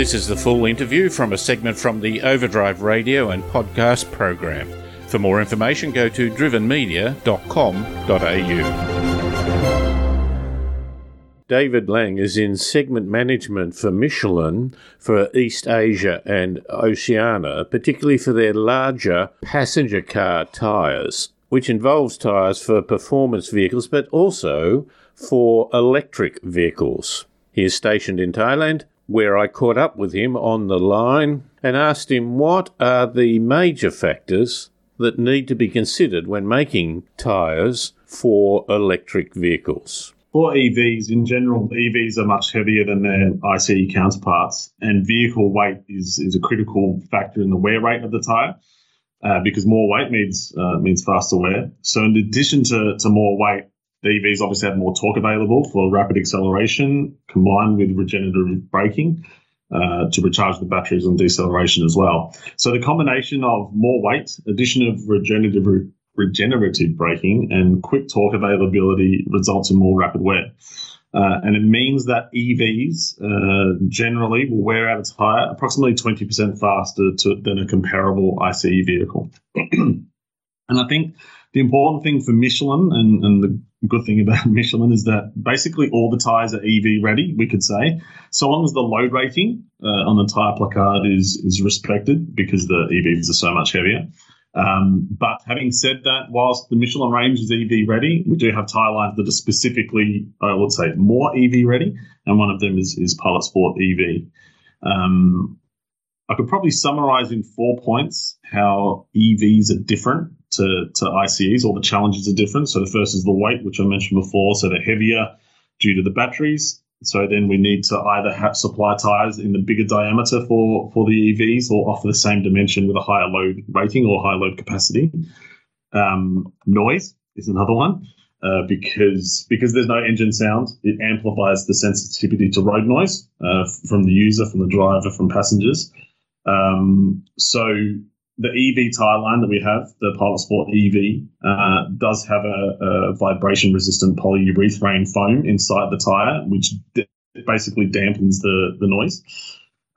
This is the full interview from a segment from the Overdrive radio and podcast program. For more information, go to drivenmedia.com.au. David Lang is in segment management for Michelin for East Asia and Oceania, particularly for their larger passenger car tyres, which involves tyres for performance vehicles but also for electric vehicles. He is stationed in Thailand, where I caught up with him on the line and asked him what are the major factors that need to be considered when making tyres for electric vehicles. For EVs in general, EVs are much heavier than their ICE counterparts, and vehicle weight is, is a critical factor in the wear rate of the tyre. Uh, because more weight means uh, means faster wear. So, in addition to, to more weight, EVs obviously have more torque available for rapid acceleration combined with regenerative braking uh, to recharge the batteries on deceleration as well. So the combination of more weight, addition of regenerative regenerative braking, and quick torque availability results in more rapid wear. Uh, and it means that EVs uh, generally will wear out a tire approximately 20% faster to, than a comparable ICE vehicle. and I think the important thing for Michelin and, and the good thing about Michelin is that basically all the tyres are EV ready, we could say, so long as the load rating uh, on the tyre placard is, is respected because the EVs are so much heavier. Um, but having said that, whilst the Michelin range is EV ready, we do have tyre lines that are specifically, I would say, more EV ready, and one of them is, is Pilot Sport EV. Um, I could probably summarize in four points how EVs are different to, to ICEs, All the challenges are different. So the first is the weight, which I mentioned before. So they're heavier due to the batteries. So then we need to either have supply tires in the bigger diameter for, for the EVs or offer the same dimension with a higher load rating or high load capacity. Um, noise is another one. Uh, because because there's no engine sound, it amplifies the sensitivity to road noise uh, from the user, from the driver, from passengers. Um, so the EV tire line that we have, the Pilot Sport EV, uh, does have a, a vibration resistant polyurethane foam inside the tire, which d- basically dampens the, the noise.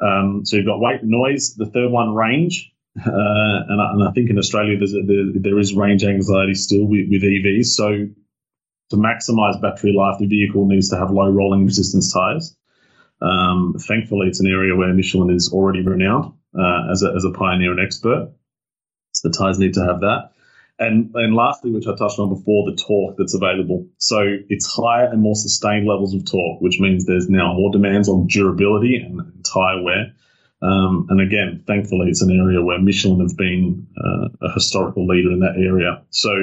Um, so you've got weight, noise. The third one, range. Uh, and, I, and, I, think in Australia there's a, there, there is range anxiety still with, with EVs. So to maximize battery life, the vehicle needs to have low rolling resistance tires. Um, thankfully, it's an area where Michelin is already renowned uh, as, a, as a pioneer and expert. So the tires need to have that. And, and lastly, which I touched on before, the torque that's available. So it's higher and more sustained levels of torque, which means there's now more demands on durability and, and tire wear. Um, and again, thankfully, it's an area where Michelin have been uh, a historical leader in that area. So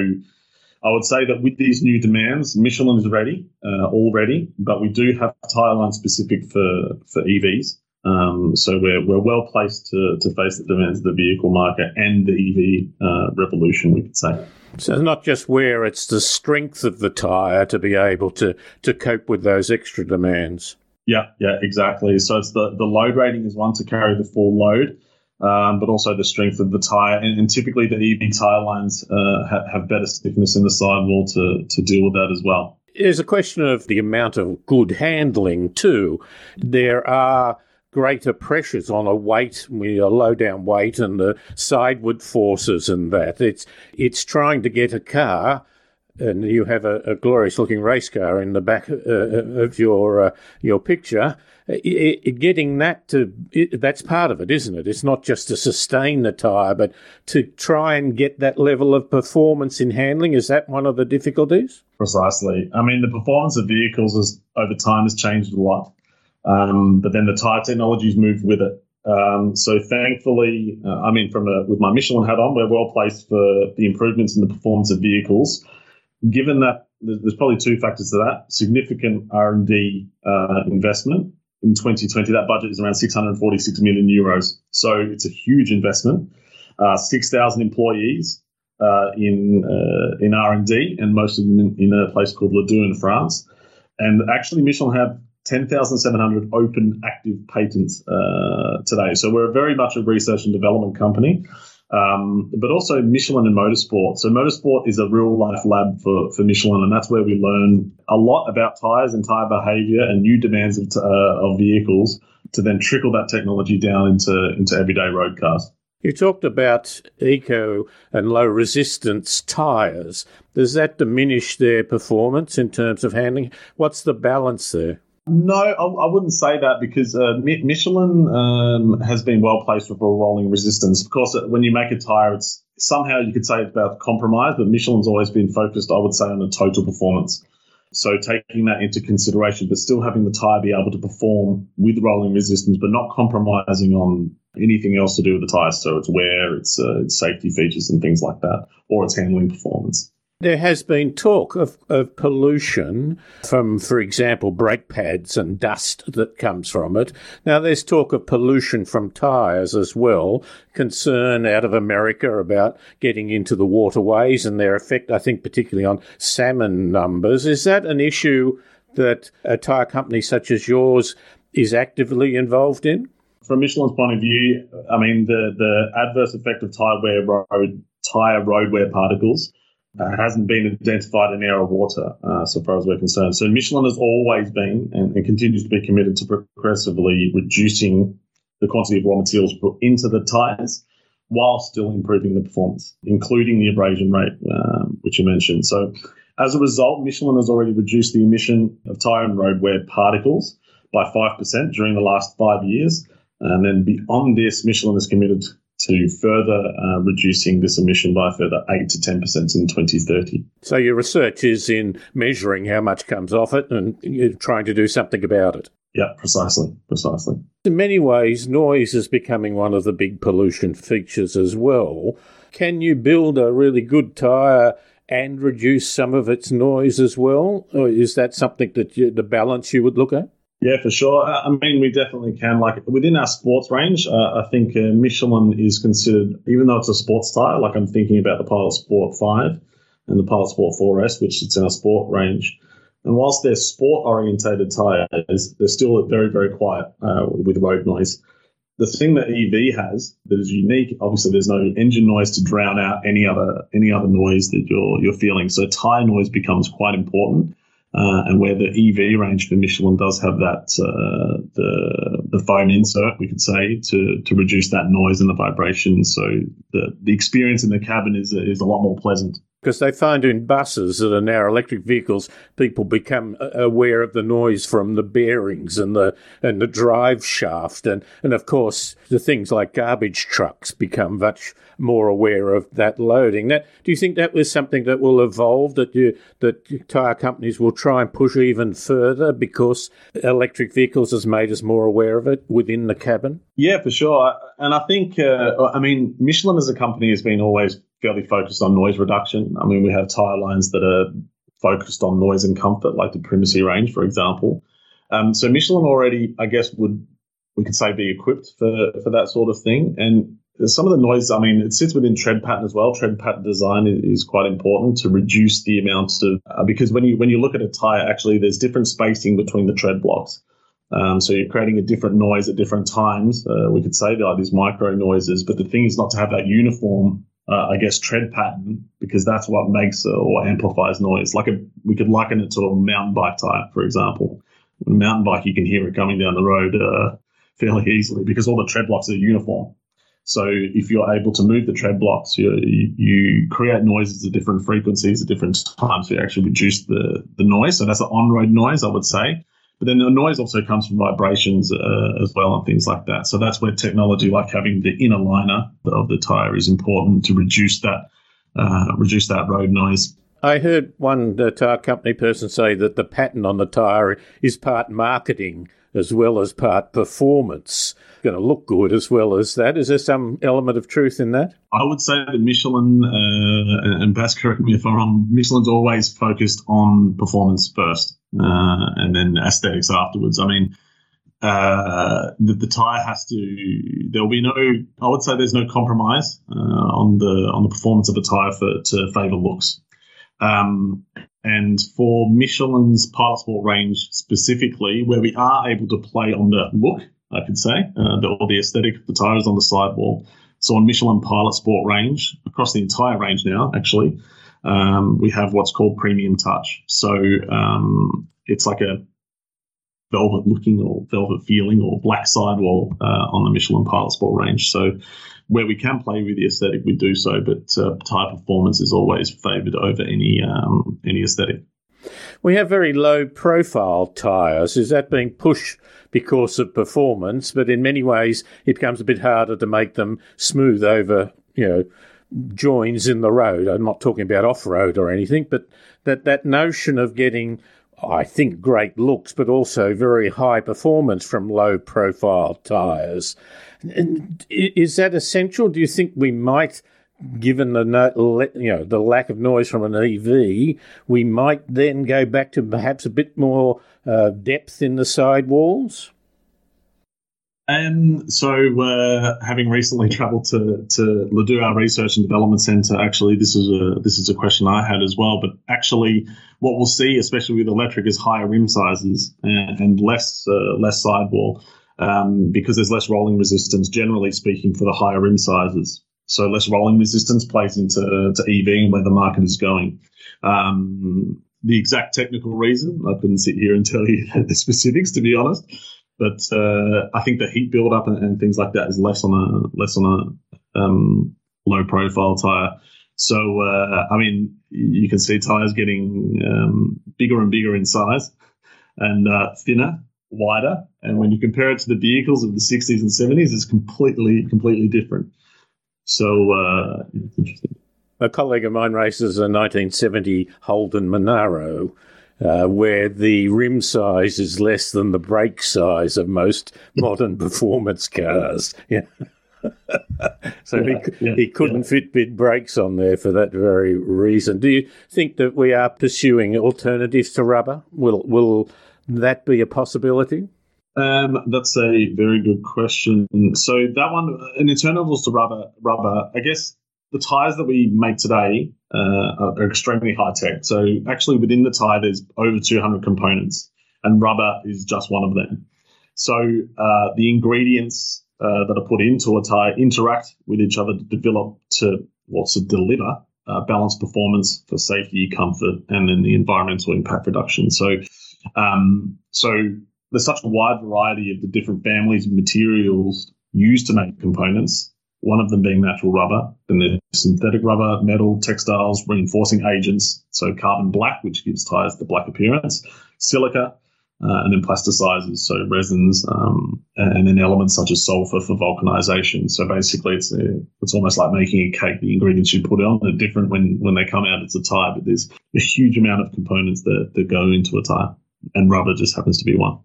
I would say that with these new demands, Michelin is ready uh, already, but we do have tire line specific for for EVs. Um, so we're we're well placed to to face the demands of the vehicle market and the EV uh, revolution, we could say. So it's not just where it's the strength of the tire to be able to to cope with those extra demands. Yeah, yeah, exactly. So it's the the load rating is one to carry the full load um, but also the strength of the tire. And, and typically, the EV tire lines uh, ha- have better stiffness in the sidewall to, to deal with that as well. There's a question of the amount of good handling, too. There are greater pressures on a weight, a low down weight, and the sideward forces and that. It's it's trying to get a car and you have a, a, glorious looking race car in the back uh, uh of your uh, your picture. It, it, getting that to it, that's part of it, isn't it? It's not just to sustain the tyre, but to try and get that level of performance in handling. Is that one of the difficulties? Precisely. I mean, the performance of vehicles has over time has changed a lot, um, but then the tyre technology's moved with it. Um, so thankfully, uh, I mean, from a, with my Michelin hat on, we're well placed for the improvements in the performance of vehicles given that there's probably two factors to that: significant R and D uh, investment in 2020. That budget is around 646 million euros, so it's a huge investment. Uh, 6,000 employees uh, in uh, in R and D, and most of them in, in, a place called Ladoux in France. And actually, Michelin have 10,700 open active patents uh, today. So we're very much a research and development company um, but also Michelin and motorsport. So motorsport is a real life lab for, for Michelin, and that's where we learn a lot about tires and tire behavior and new demands of, uh, of vehicles to then trickle that technology down into into everyday road cars. You talked about eco and low resistance tyres. Does that diminish their performance in terms of handling? What's the balance there? No, I, I wouldn't say that because uh, Michelin um, has been well placed with rolling resistance. Of course, uh, when you make a tyre, it's somehow you could say it's about compromise, but Michelin's always been focused, I would say, on the total performance. So taking that into consideration, but still having the tyre be able to perform with rolling resistance, but not compromising on anything else to do with the tyre. So its wear, its, uh, its safety features, and things like that, or its handling performance. There has been talk of, of pollution from, for example, brake pads and dust that comes from it. Now, there's talk of pollution from tyres as well, concern out of America about getting into the waterways and their effect, I think, particularly on salmon numbers. Is that an issue that a tyre company such as yours is actively involved in? From Michelin's point of view, I mean, the, the adverse effect of tyre wear road, tyre road wear particles uh, hasn't been identified in our water, uh, so far as we're concerned. So Michelin has always been and, and, continues to be committed to progressively reducing the quantity of raw materials put into the tyres while still improving the performance, including the abrasion rate, um, which you mentioned. So as a result, Michelin has already reduced the emission of tyre and road wear particles by 5% during the last five years. And then beyond this, Michelin is committed to further uh, reducing this emission by further 8 to 10% in 2030. So, your research is in measuring how much comes off it and you're trying to do something about it. Yeah, precisely, precisely. In many ways, noise is becoming one of the big pollution features as well. Can you build a really good tyre and reduce some of its noise as well? Or is that something that you, the balance you would look at? Yeah, for sure. I mean, we definitely can. Like within our sports range, uh, I think uh, Michelin is considered, even though it's a sports tire. Like I'm thinking about the Pilot Sport Five and the Pilot Sport 4S, which sits in our sport range. And whilst they're sport orientated tires, they're still very, very quiet uh, with road noise. The thing that EV has that is unique, obviously, there's no engine noise to drown out any other any other noise that you're you're feeling. So tire noise becomes quite important. Uh, and where the EV range for Michelin does have that uh, the the foam insert, we could say to to reduce that noise and the vibration. So the the experience in the cabin is is a lot more pleasant because they find in buses that are now electric vehicles, people become aware of the noise from the bearings and the and the drive shaft, and and of course the things like garbage trucks become much more aware of that loading. That do you think that was something that will evolve that you that tire companies will try and push even further because electric vehicles has made us more aware of it within the cabin? Yeah, for sure. And I think uh, I mean Michelin as a company has been always fairly focused on noise reduction. I mean, we have tire lines that are focused on noise and comfort, like the Primacy range, for example. Um, so Michelin already, I guess, would we could say be equipped for for that sort of thing. And some of the noise, I mean, it sits within tread pattern as well. Tread pattern design is, quite important to reduce the amount of uh, because when you when you look at a tire, actually, there's different spacing between the tread blocks. Um, so you're creating a different noise at different times. Uh, we could say like these micro noises, but the thing is not to have that uniform uh, I guess, tread pattern because that's what makes or amplifies noise. Like a, we could liken it to a mountain bike tire, for example. a mountain bike, you can hear it coming down the road uh, fairly easily because all the tread blocks are uniform. So if you're able to move the tread blocks, you, you create noises at different frequencies at different times. So you actually reduce the, the noise. So that's an on-road noise, I would say. But then the noise also comes from vibrations uh, as well and things like that. So that's where technology like having the inner liner of the tire is important to reduce that uh, reduce that road noise. I heard one tire company person say that the pattern on the tire is part marketing as well as part performance. Going to look good as well as that. Is there some element of truth in that? I would say that Michelin, uh, and Bas, correct me if I'm wrong, Michelin's always focused on performance first uh, and then aesthetics afterwards. I mean, uh, the, the tire has to. There will be no. I would say there's no compromise uh, on the on the performance of a tire for to favour looks. Um, and for Michelin's Pilot Sport range specifically, where we are able to play on the look, I could say, uh, the, or the aesthetic of the tires on the sidewall. So on Michelin Pilot Sport range, across the entire range now, actually, um, we have what's called premium touch. So um, it's like a velvet looking or velvet feeling or black sidewall uh, on the Michelin Pilot Sport range. So where we can play with the aesthetic, we do so, but uh, tire performance is always favoured over any um, any aesthetic. We have very low profile tyres. Is that being pushed because of performance? But in many ways, it becomes a bit harder to make them smooth over, you know, joins in the road. I'm not talking about off road or anything, but that, that notion of getting, I think, great looks, but also very high performance from low profile tyres. Is that essential? Do you think we might given the no, you know the lack of noise from an EV, we might then go back to perhaps a bit more uh, depth in the sidewalls. And so, uh, having recently travelled to to Ladoux, our research and development centre, actually, this is a this is a question I had as well. But actually, what we'll see, especially with electric, is higher rim sizes and, and less uh, less sidewall. Um, because there's less rolling resistance, generally speaking, for the higher rim sizes. So less rolling resistance plays into to EV and where the market is going. Um, the exact technical reason, I couldn't sit here and tell you the specifics, to be honest. But uh, I think the heat buildup and, and, things like that is less on a less on a um, low profile tire. So uh, I mean, you can see tires getting um, bigger and bigger in size and uh, thinner, wider. And when you compare it to the vehicles of the 60s and 70s, it's completely completely different. So uh, it's interesting. A colleague of mine races a 1970 Holden Monaro. Uh, where the rim size is less than the brake size of most modern performance cars. Yeah. so yeah, he, yeah, he couldn't yeah. fit big brakes on there for that very reason. Do you think that we are pursuing alternatives to rubber? Will will that be a possibility? Um, that's a very good question. So that one, in alternatives to rubber, rubber, I guess the tires that we make today uh, are extremely high tech. So actually, within the tire, there's over 200 components, and rubber is just one of them. So uh, the ingredients uh, that are put into a tire interact with each other to develop to well, to deliver uh, balanced performance for safety, comfort, and then the environmental impact reduction. So, um, so there's such a wide variety of the different families of materials used to make components. One of them being natural rubber, then there's synthetic rubber, metal, textiles, reinforcing agents, so carbon black, which gives tires the black appearance, silica, uh, and then plasticizers, so resins, um, and, then elements such as sulfur for vulcanization. So basically, it's a, it's almost like making a cake. The ingredients you put on are different when when they come out It's a tire, but there's a huge amount of components that, that go into a tire, and rubber just happens to be one.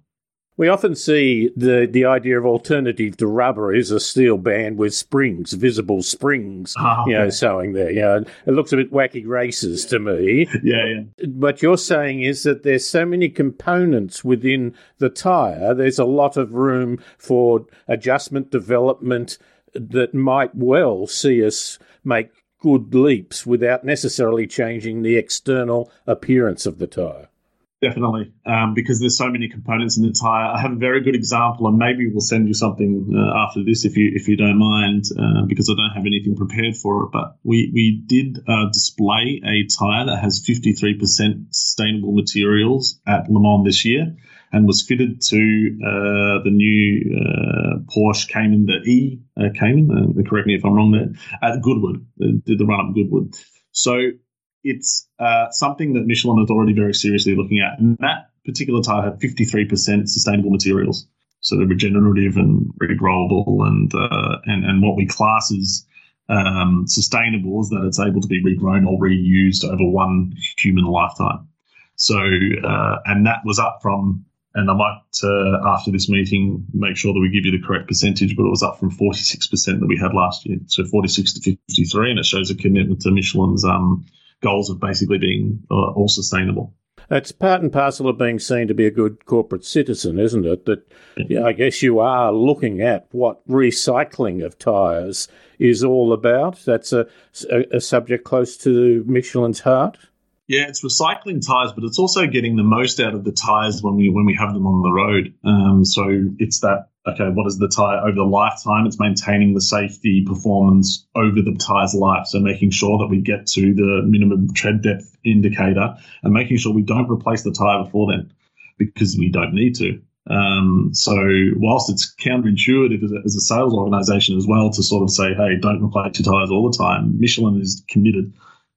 We often see the, the idea of alternative to rubber is a steel band with springs, visible springs, oh, you know, sewing there. You know, it looks a bit wacky races to me. yeah, yeah. What you're saying is that there's so many components within the tyre, there's a lot of room for adjustment, development that might well see us make good leaps without necessarily changing the external appearance of the tyre. Definitely, um, because there's so many components in the tire. I have a very good example, and maybe we'll send you something uh, after this if you if you don't mind, uh, because I don't have anything prepared for it. But we we did uh, display a tire that has 53% sustainable materials at Le Mans this year, and was fitted to uh, the new uh, Porsche Cayman, the E uh, Cayman. correct me if I'm wrong there. At Goodwood, did the run up Goodwood. So it's uh, something that Michelin is already very seriously looking at. And that particular tire had 53% sustainable materials. So they're regenerative and regrowable and, uh, and, and what we class as um, sustainable is that it's able to be regrown or reused over one human lifetime. So, uh, and that was up from, and I might, uh, after this meeting, make sure that we give you the correct percentage, but it was up from 46% that we had last year. So 46 to 53, and it shows a commitment to Michelin's um, goals of basically being uh, all sustainable. It's part and parcel of being seen to be a good corporate citizen, isn't it? That yeah, I guess you are looking at what recycling of tyres is all about. That's a, a, a subject close to Michelin's heart. Yeah, it's recycling tires, but it's also getting the most out of the tires when we when we have them on the road. Um, so it's that okay, what is the tire over the lifetime? It's maintaining the safety performance over the tire's life. So making sure that we get to the minimum tread depth indicator and making sure we don't replace the tire before then because we don't need to. Um, so whilst it's counterintuitive as a, as a sales organization as well to sort of say, hey, don't replace your tires all the time, Michelin is committed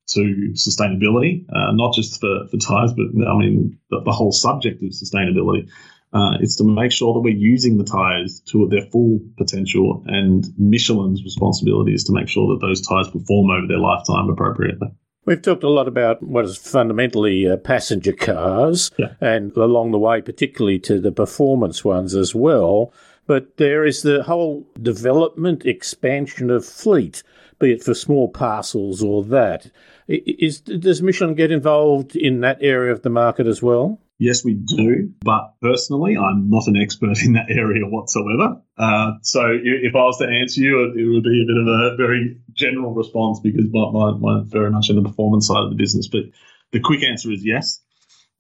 to sustainability, uh, not just for, for tires, but I mean the, the whole subject of sustainability. Uh, it's to make sure that we're using the tires to their full potential, and Michelin's responsibility is to make sure that those tires perform over their lifetime appropriately. We've talked a lot about what is fundamentally uh, passenger cars, yeah. and along the way, particularly to the performance ones as well. But there is the whole development, expansion of fleet, be it for small parcels or that. Is, does Michelin get involved in that area of the market as well? Yes, we do. But personally, I'm not an expert in that area whatsoever. Uh, so if I was to answer you, it would be a bit of a very general response because I'm very much in the performance side of the business. But the quick answer is yes.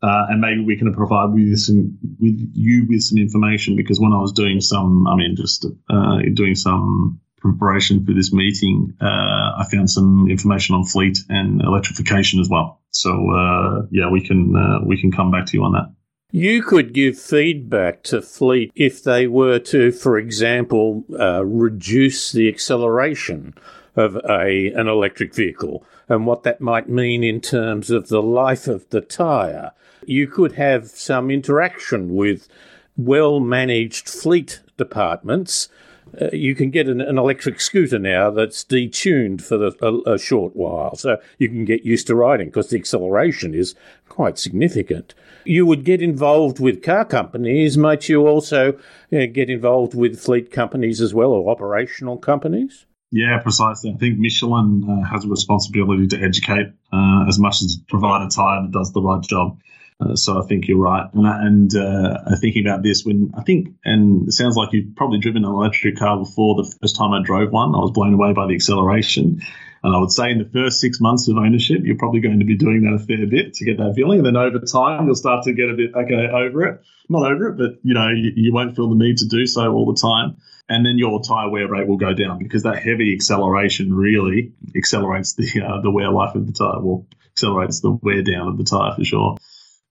Uh, and maybe we can provide with some with you with some information because when I was doing some, I mean, just uh, doing some preparation for this meeting, uh, I found some information on fleet and electrification as well. So uh, yeah, we can uh, we can come back to you on that. You could give feedback to fleet if they were to, for example, uh, reduce the acceleration of a an electric vehicle and what that might mean in terms of the life of the tyre. You could have some interaction with well managed fleet departments uh, you can get an, an, electric scooter now that's detuned for the, a, a, short while, so you can get used to riding because the acceleration is quite significant. You would get involved with car companies, might you also get involved with fleet companies as well, or operational companies? Yeah, precisely. I think Michelin uh, has a responsibility to educate uh, as much as provide a tyre that does the right job. Uh, so I think you're right. And, and uh, thinking about this, when I think, and it sounds like you've probably driven an electric car before. The first time I drove one, I was blown away by the acceleration. And I would say in the first six months of ownership, you're probably going to be doing that a fair bit to get that feeling. And then over time, you'll start to get a bit, okay, over it. Not over it, but, you know, you, you won't feel the need to do so all the time. And then your tire wear rate will go down because that heavy acceleration really accelerates the uh, the wear life of the tire. Well, accelerates the wear down of the tire for sure.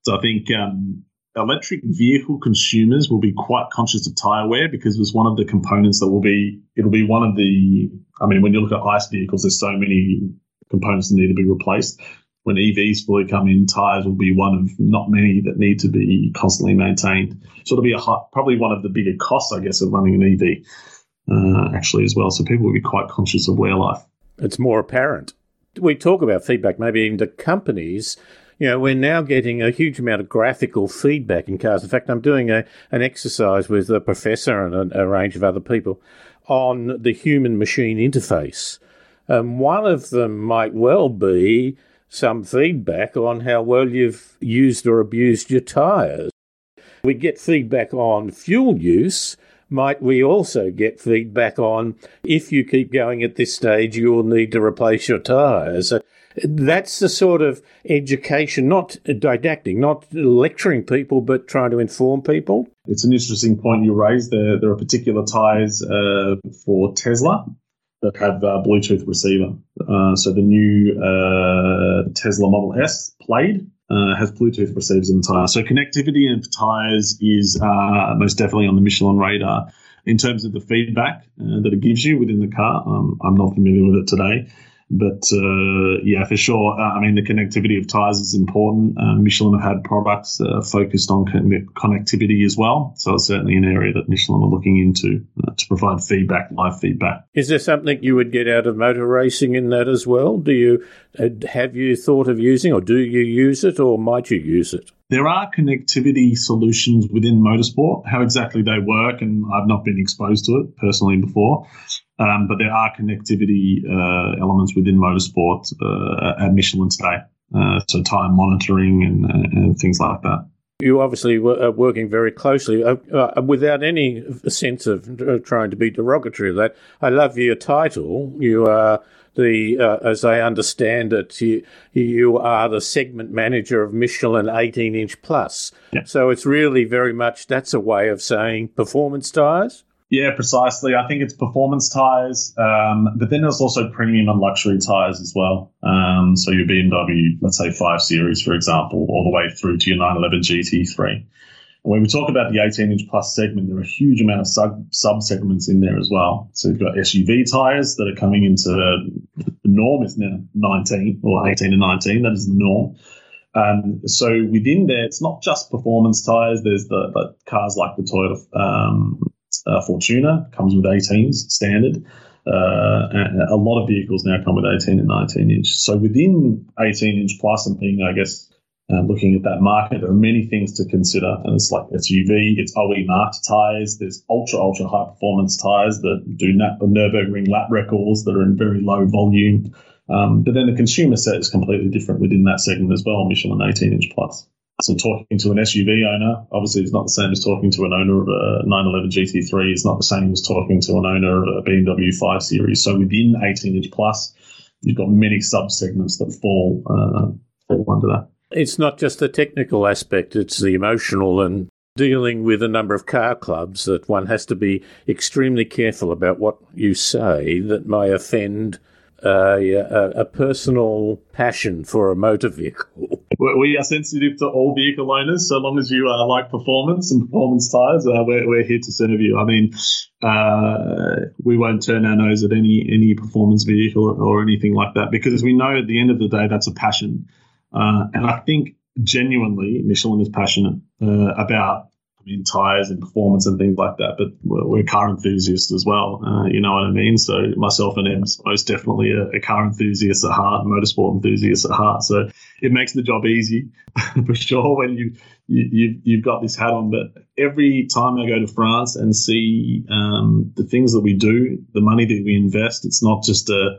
So I think um, electric vehicle consumers will be quite conscious of tire wear because it's one of the components that will be it'll be one of the I mean when you look at ICE vehicles there's so many components that need to be replaced. When EVs fully come in tires will be one of not many that need to be constantly maintained. So it'll be a high, probably one of the bigger costs I guess of running an EV uh, actually as well. So people will be quite conscious of wear life. It's more apparent. We talk about feedback maybe even to companies you know, we're now getting a huge amount of graphical feedback in cars. In fact, I'm doing a, an exercise with a professor and a, a range of other people on the human machine interface. And one of them might well be some feedback on how well you've used or abused your tyres. We get feedback on fuel use. Might we also get feedback on if you keep going at this stage, you will need to replace your tyres? That's the sort of education, not didactic, not lecturing people, but trying to inform people. It's an interesting point you raised. There, there are particular ties uh, for Tesla that have a Bluetooth receiver. Uh, so the new uh, Tesla Model S Plaid uh, has Bluetooth receivers in the tire. So connectivity in tires is uh, most definitely on the Michelin radar. In terms of the feedback uh, that it gives you within the car, um, I'm not familiar with it today. But uh, yeah, for sure. Uh, I mean, the connectivity of tires is important. Um, Michelin have had products uh, focused on con- connectivity as well. So it's certainly an area that Michelin are looking into uh, to provide feedback, live feedback. Is there something you would get out of motor racing in that as well? Do you uh, have you thought of using, or do you use it, or might you use it? There are connectivity solutions within motorsport. How exactly they work, and I've not been exposed to it personally before, um, but there are connectivity uh, elements within motorsport uh, at Michelin today. Uh, so time monitoring and, and, things like that. You obviously are working very closely uh, uh, without any sense of uh, trying to be derogatory of that. I love your title. You are the, uh, as I understand it, you, you are the segment manager of Michelin 18 inch plus. Yeah. So it's really very much that's a way of saying performance tyres. Yeah, precisely. I think it's performance tires, um, but then there's also premium and luxury tires as well. Um, so your BMW, let's say 5 Series, for example, all the way through to your 911 GT3. When we talk about the 18 inch plus segment, there are a huge amount of sub sub segments in there as well. So you've got SUV tires that are coming into the norm is now 19 or 18 and 19. That is the norm. Um, so within there, it's not just performance tires. There's the, the cars like the Toyota um, uh, Fortuner comes with 18s standard. Uh, a lot of vehicles now come with 18 and 19 inch. So within 18 inch plus and being, I guess, uh, looking at that market, there are many things to consider. And it's like SUV, it's OE marked tires. There's ultra, ultra high performance tires that do na- Nürburgring lap records that are in very low volume. Um, but then the consumer set is completely different within that segment as well, Michelin 18 inch plus. So talking to an SUV owner, obviously, is not the same as talking to an owner of a 911 GT3. It's not the same as talking to an owner of a BMW 5 Series. So within 18 inch plus, you've got many sub segments that fall uh, fall under that. It's not just the technical aspect; it's the emotional and dealing with a number of car clubs that one has to be extremely careful about what you say that may offend a, a, a personal passion for a motor vehicle. We are sensitive to all vehicle owners, so long as you uh, like performance and performance tires. Uh, we're, we're here to serve you. I mean, uh, we won't turn our nose at any any performance vehicle or, anything like that because we know at the end of the day that's a passion, uh, and I think genuinely Michelin is passionate uh, about in tires and performance and things like that. But we're, we're car enthusiasts as well. Uh, you know what I mean? So myself and Em's most definitely a, a, car enthusiast at heart, motorsport enthusiast at heart. So it makes the job easy for sure when you, you you've, you've got this hat on. But every time I go to France and see um, the things that we do, the money that we invest, it's not just a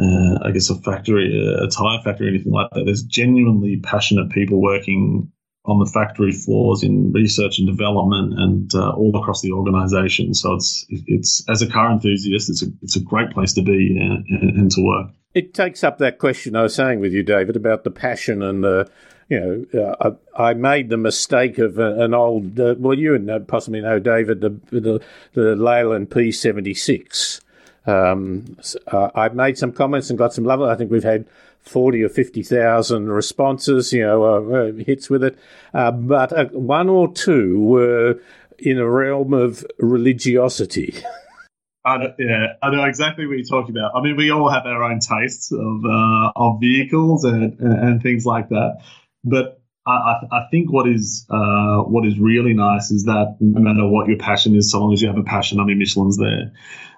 uh, I guess a factory, a tire factory, anything like that. There's genuinely passionate people working on the factory floors in research and development and uh, all across the organization. So it's it's as a car enthusiast, it's a it's a great place to be and, and, to work. It takes up that question I was saying with you, David, about the passion and the. You know, uh, I, I, made the mistake of an old. Uh, well, you and possibly know David, the the, the Leyland P76. Um, uh, I made some comments and got some love. I think we've had 40 or 50,000 responses, you know, uh, uh, hits with it. Uh, but uh, one or two were in a realm of religiosity. I know, yeah, I know exactly what you're talking about. I mean, we all have our own tastes of uh, of vehicles and, and things like that. But I, I think what is uh, what is really nice is that no matter what your passion is, so long as you have a passion, I mean, Michelin's there.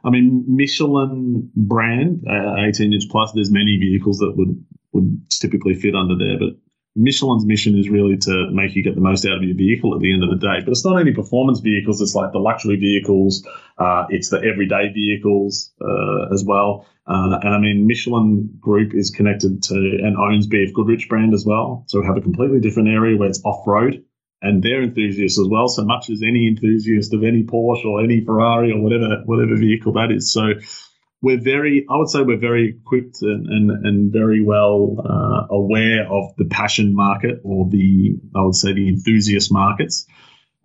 I mean, Michelin brand, uh, 18 inch plus, there's many vehicles that would, would typically fit under there, but Michelin's mission is really to make you get the most out of your vehicle at the end of the day. But it's not only performance vehicles; it's like the luxury vehicles, uh, it's the everyday vehicles uh, as well. Uh, and I mean, Michelin Group is connected to and owns BF Goodrich brand as well. So we have a completely different area where it's off road and they're enthusiasts as well, so much as any enthusiast of any Porsche or any Ferrari or whatever whatever vehicle that is. So we're very, I would say, we're very equipped and and, and very well uh, aware of the passion market or the I would say the enthusiast markets.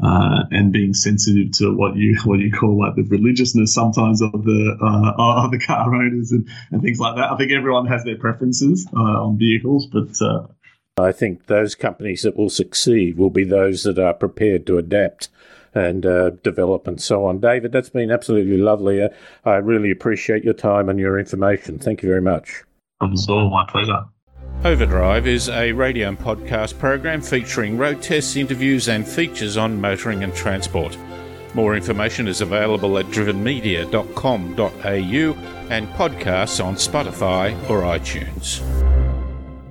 Uh, and being sensitive to what you what you call like the religiousness sometimes of the uh, of the car owners and, and things like that. I think everyone has their preferences uh, on vehicles, but uh, I think those companies that will succeed will be those that are prepared to adapt and uh, develop and so on. David, that's been absolutely lovely. Uh, I really appreciate your time and your information. Thank you very much. It's all my pleasure. Overdrive is a radio and podcast program featuring road tests, interviews, and features on motoring and transport. More information is available at drivenmedia.com.au and podcasts on Spotify or iTunes.